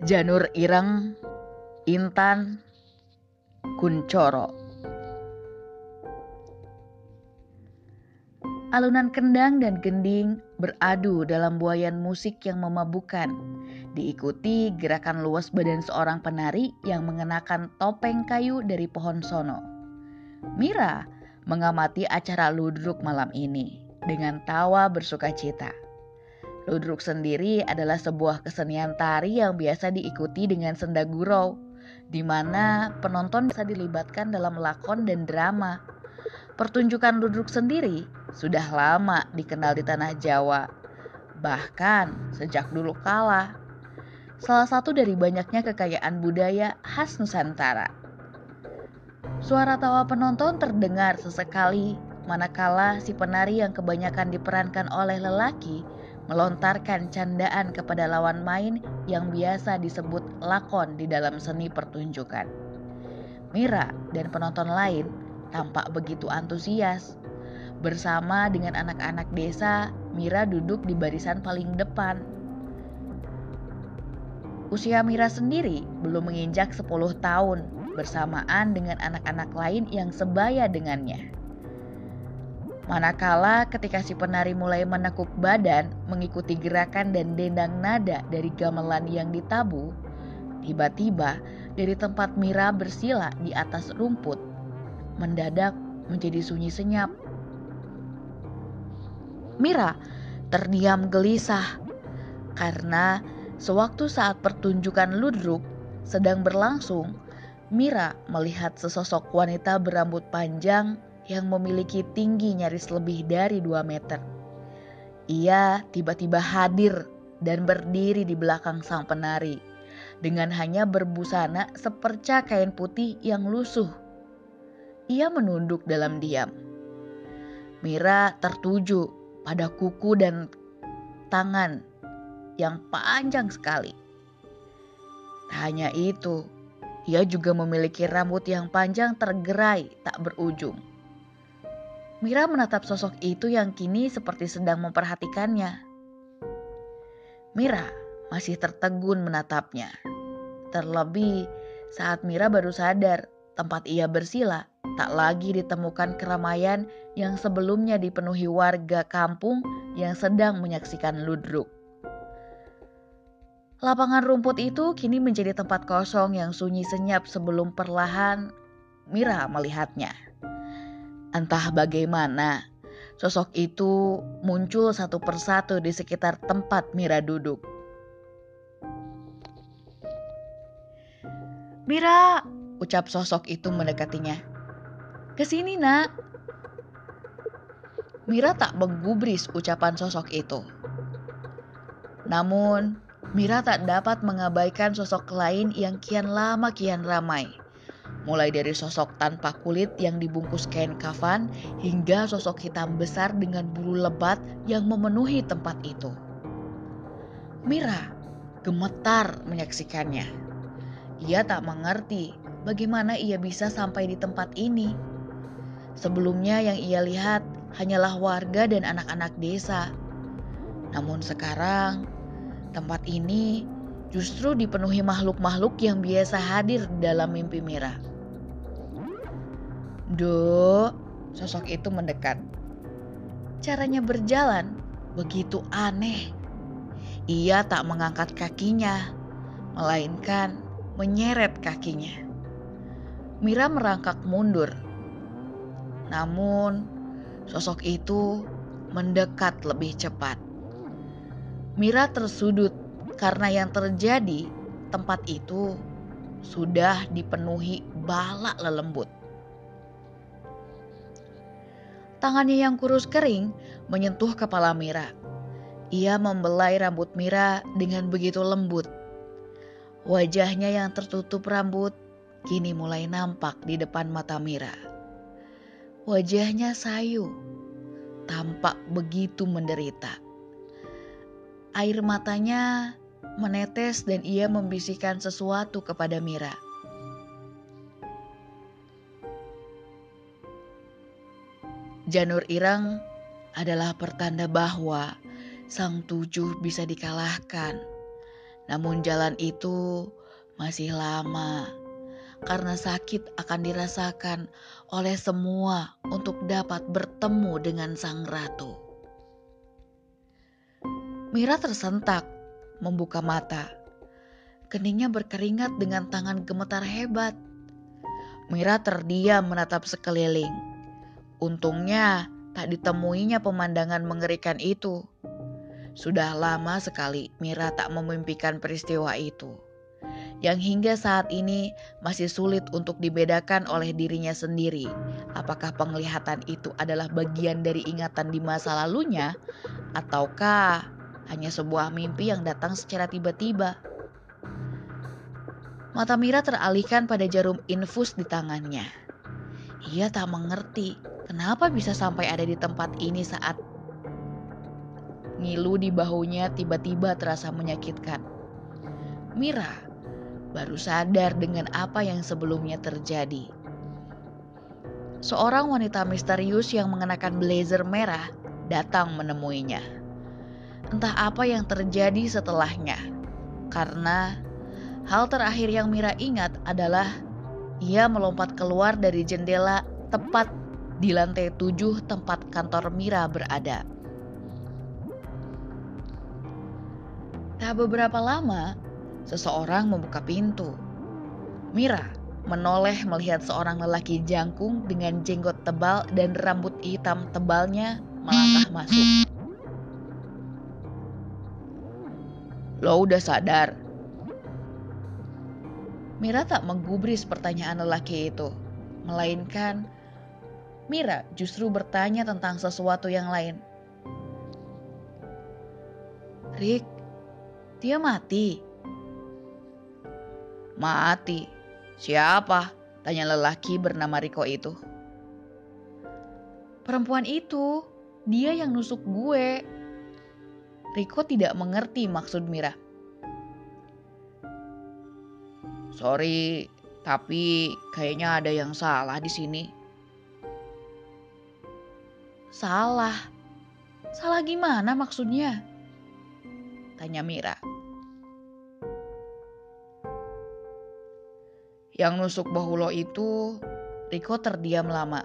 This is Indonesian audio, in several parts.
Janur Ireng, Intan, Kuncoro. Alunan kendang dan gending beradu dalam buayan musik yang memabukkan. Diikuti gerakan luas badan seorang penari yang mengenakan topeng kayu dari pohon sono. Mira mengamati acara ludruk malam ini dengan tawa bersuka cita. Ludruk sendiri adalah sebuah kesenian tari yang biasa diikuti dengan senda gurau, di mana penonton bisa dilibatkan dalam lakon dan drama. Pertunjukan ludruk sendiri sudah lama dikenal di tanah Jawa, bahkan sejak dulu kala. Salah satu dari banyaknya kekayaan budaya khas Nusantara. Suara tawa penonton terdengar sesekali manakala si penari yang kebanyakan diperankan oleh lelaki melontarkan candaan kepada lawan main yang biasa disebut lakon di dalam seni pertunjukan. Mira dan penonton lain tampak begitu antusias. Bersama dengan anak-anak desa, Mira duduk di barisan paling depan. Usia Mira sendiri belum menginjak 10 tahun bersamaan dengan anak-anak lain yang sebaya dengannya. Manakala ketika si penari mulai menekuk badan mengikuti gerakan dan dendang nada dari gamelan yang ditabu, tiba-tiba dari tempat Mira bersila di atas rumput, mendadak menjadi sunyi senyap. Mira terdiam gelisah karena sewaktu saat pertunjukan ludruk sedang berlangsung, Mira melihat sesosok wanita berambut panjang yang memiliki tinggi nyaris lebih dari 2 meter. Ia tiba-tiba hadir dan berdiri di belakang sang penari dengan hanya berbusana seperca kain putih yang lusuh. Ia menunduk dalam diam. Mira tertuju pada kuku dan tangan yang panjang sekali. Tak hanya itu, ia juga memiliki rambut yang panjang tergerai tak berujung. Mira menatap sosok itu yang kini seperti sedang memperhatikannya. Mira masih tertegun menatapnya. Terlebih saat Mira baru sadar tempat ia bersila tak lagi ditemukan keramaian yang sebelumnya dipenuhi warga kampung yang sedang menyaksikan ludruk. Lapangan rumput itu kini menjadi tempat kosong yang sunyi senyap sebelum perlahan Mira melihatnya. Entah bagaimana, sosok itu muncul satu persatu di sekitar tempat Mira duduk. Mira, ucap sosok itu mendekatinya. Ke sini nak. Mira tak menggubris ucapan sosok itu. Namun, Mira tak dapat mengabaikan sosok lain yang kian lama kian ramai mulai dari sosok tanpa kulit yang dibungkus kain kafan hingga sosok hitam besar dengan bulu lebat yang memenuhi tempat itu. Mira gemetar menyaksikannya. Ia tak mengerti bagaimana ia bisa sampai di tempat ini. Sebelumnya yang ia lihat hanyalah warga dan anak-anak desa. Namun sekarang tempat ini justru dipenuhi makhluk-makhluk yang biasa hadir dalam mimpi Mira. Do, sosok itu mendekat. Caranya berjalan begitu aneh. Ia tak mengangkat kakinya, melainkan menyeret kakinya. Mira merangkak mundur. Namun, sosok itu mendekat lebih cepat. Mira tersudut karena yang terjadi tempat itu sudah dipenuhi balak lelembut. Tangannya yang kurus kering menyentuh kepala Mira. Ia membelai rambut Mira dengan begitu lembut. Wajahnya yang tertutup rambut kini mulai nampak di depan mata Mira. Wajahnya sayu, tampak begitu menderita. Air matanya menetes dan ia membisikkan sesuatu kepada Mira. Janur Irang adalah pertanda bahwa sang tujuh bisa dikalahkan. Namun jalan itu masih lama karena sakit akan dirasakan oleh semua untuk dapat bertemu dengan sang ratu. Mira tersentak, membuka mata. Keningnya berkeringat dengan tangan gemetar hebat. Mira terdiam menatap sekeliling. Untungnya tak ditemuinya pemandangan mengerikan itu. Sudah lama sekali Mira tak memimpikan peristiwa itu yang hingga saat ini masih sulit untuk dibedakan oleh dirinya sendiri. Apakah penglihatan itu adalah bagian dari ingatan di masa lalunya, ataukah hanya sebuah mimpi yang datang secara tiba-tiba? Mata Mira teralihkan pada jarum infus di tangannya. Ia tak mengerti kenapa bisa sampai ada di tempat ini saat ngilu di bahunya tiba-tiba terasa menyakitkan. Mira baru sadar dengan apa yang sebelumnya terjadi. Seorang wanita misterius yang mengenakan blazer merah datang menemuinya. Entah apa yang terjadi setelahnya, karena hal terakhir yang Mira ingat adalah ia melompat keluar dari jendela tepat di lantai tujuh tempat kantor Mira berada. Tak beberapa lama, seseorang membuka pintu. Mira menoleh melihat seorang lelaki jangkung dengan jenggot tebal dan rambut hitam tebalnya melangkah masuk. Lo udah sadar? Mira tak menggubris pertanyaan lelaki itu, melainkan Mira justru bertanya tentang sesuatu yang lain. Rick, dia mati. Mati. Siapa? Tanya lelaki bernama Riko itu. Perempuan itu, dia yang nusuk gue. Riko tidak mengerti maksud Mira. Sorry, tapi kayaknya ada yang salah di sini. Salah? Salah gimana maksudnya? Tanya Mira. Yang nusuk bahu lo itu, Riko terdiam lama.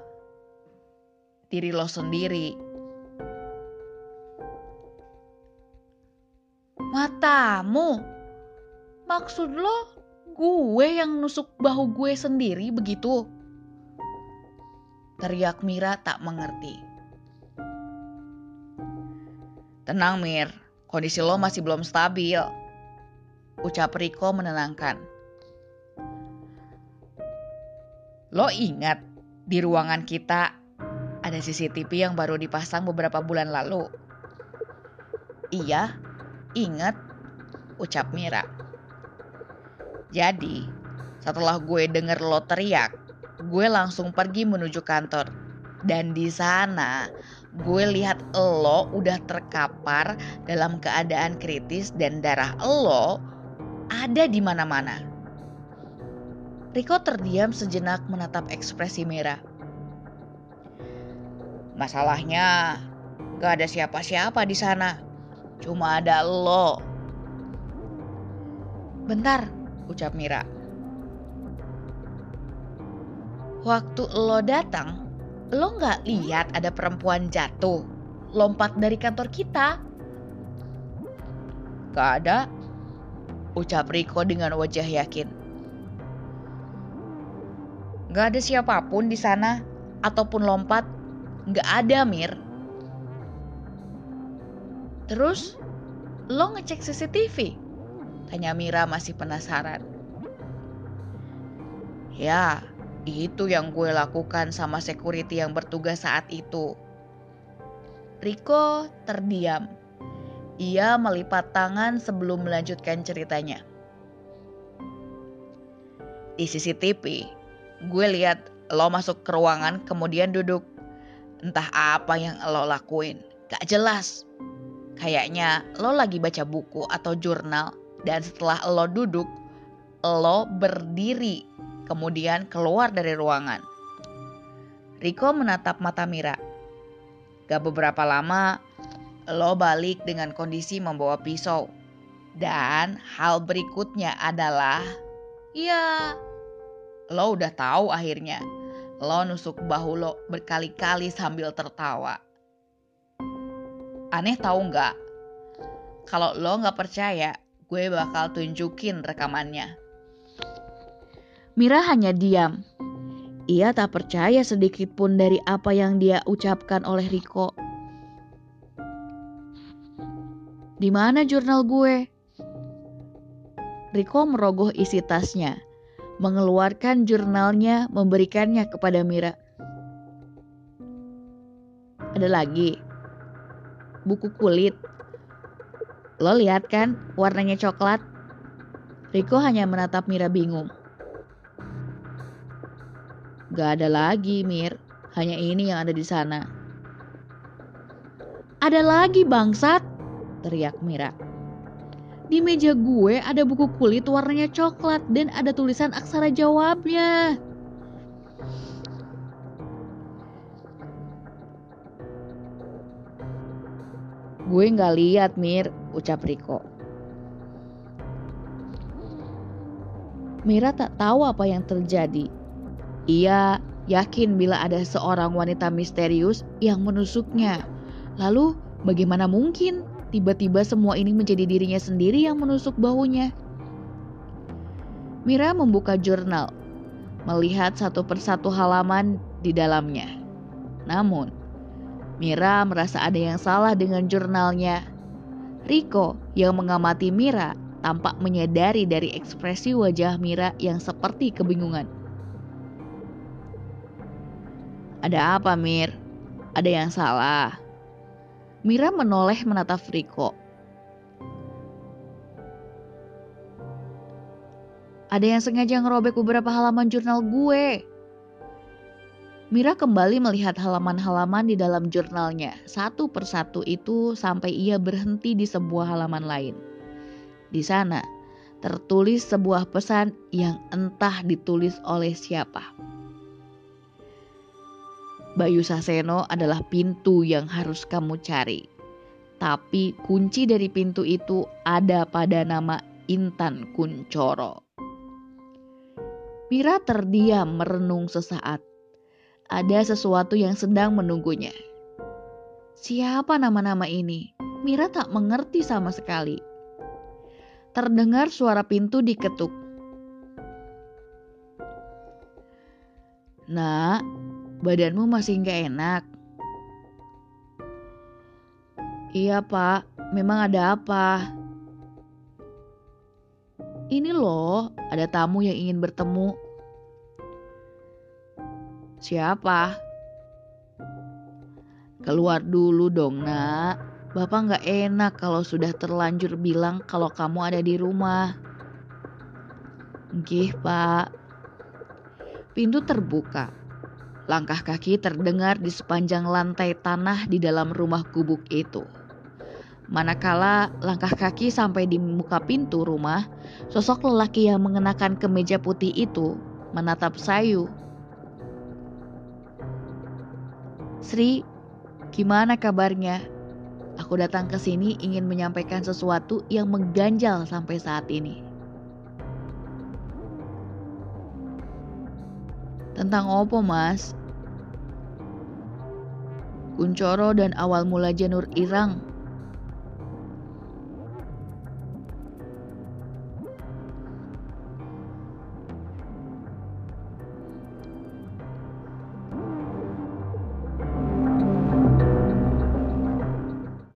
Diri lo sendiri. Matamu? Maksud lo gue yang nusuk bahu gue sendiri begitu? Teriak Mira tak mengerti. Tenang Mir, kondisi lo masih belum stabil. Ucap Riko menenangkan. Lo ingat di ruangan kita ada CCTV yang baru dipasang beberapa bulan lalu? Iya, ingat, ucap Mira. Jadi, setelah gue denger lo teriak, gue langsung pergi menuju kantor. Dan di sana, gue lihat lo udah terkapar dalam keadaan kritis dan darah lo ada di mana-mana. Riko terdiam sejenak menatap ekspresi Mira. Masalahnya, gak ada siapa-siapa di sana. Cuma ada lo. Bentar, ucap Mira. Waktu lo datang, lo gak lihat ada perempuan jatuh, lompat dari kantor kita. Gak ada, ucap Riko dengan wajah yakin. Gak ada siapa pun di sana ataupun lompat. Gak ada, Mir. Terus, lo ngecek CCTV? Tanya Mira masih penasaran. Ya, itu yang gue lakukan sama security yang bertugas saat itu. Riko terdiam. Ia melipat tangan sebelum melanjutkan ceritanya. Di CCTV, gue lihat lo masuk ke ruangan kemudian duduk. Entah apa yang lo lakuin, gak jelas. Kayaknya lo lagi baca buku atau jurnal dan setelah lo duduk, lo berdiri kemudian keluar dari ruangan. Riko menatap mata Mira. Gak beberapa lama, lo balik dengan kondisi membawa pisau. Dan hal berikutnya adalah, ya, lo udah tahu akhirnya. Lo nusuk bahu lo berkali-kali sambil tertawa. Aneh tahu nggak? Kalau lo nggak percaya, gue bakal tunjukin rekamannya. Mira hanya diam. Ia tak percaya sedikit pun dari apa yang dia ucapkan oleh Riko. Di mana jurnal gue? Riko merogoh isi tasnya, mengeluarkan jurnalnya, memberikannya kepada Mira. Ada lagi. Buku kulit. Lo lihat kan warnanya coklat? Riko hanya menatap Mira bingung. Gak ada lagi, Mir. Hanya ini yang ada di sana. Ada lagi, bangsat teriak Mira. Di meja gue ada buku kulit warnanya coklat dan ada tulisan aksara jawabnya. Gue nggak lihat Mir, ucap Riko. Mira tak tahu apa yang terjadi. Ia yakin bila ada seorang wanita misterius yang menusuknya. Lalu bagaimana mungkin Tiba-tiba semua ini menjadi dirinya sendiri yang menusuk bahunya. Mira membuka jurnal, melihat satu persatu halaman di dalamnya. Namun, Mira merasa ada yang salah dengan jurnalnya. Riko yang mengamati Mira tampak menyadari dari ekspresi wajah Mira yang seperti kebingungan. Ada apa, Mir? Ada yang salah? Mira menoleh menatap Riko. Ada yang sengaja ngerobek beberapa halaman jurnal gue. Mira kembali melihat halaman-halaman di dalam jurnalnya. Satu persatu itu sampai ia berhenti di sebuah halaman lain. Di sana tertulis sebuah pesan yang entah ditulis oleh siapa. Bayu Saseno adalah pintu yang harus kamu cari. Tapi kunci dari pintu itu ada pada nama Intan Kuncoro. Mira terdiam merenung sesaat. Ada sesuatu yang sedang menunggunya. Siapa nama-nama ini? Mira tak mengerti sama sekali. Terdengar suara pintu diketuk. Nak, Badanmu masih nggak enak? Iya pak, memang ada apa? Ini loh, ada tamu yang ingin bertemu. Siapa? Keluar dulu dong nak. Bapak nggak enak kalau sudah terlanjur bilang kalau kamu ada di rumah. Gih pak. Pintu terbuka. Langkah kaki terdengar di sepanjang lantai tanah di dalam rumah gubuk itu. Manakala langkah kaki sampai di muka pintu rumah, sosok lelaki yang mengenakan kemeja putih itu menatap Sayu. Sri, gimana kabarnya? Aku datang ke sini ingin menyampaikan sesuatu yang mengganjal sampai saat ini. Tentang opo mas? Kuncoro dan awal mula Janur Irang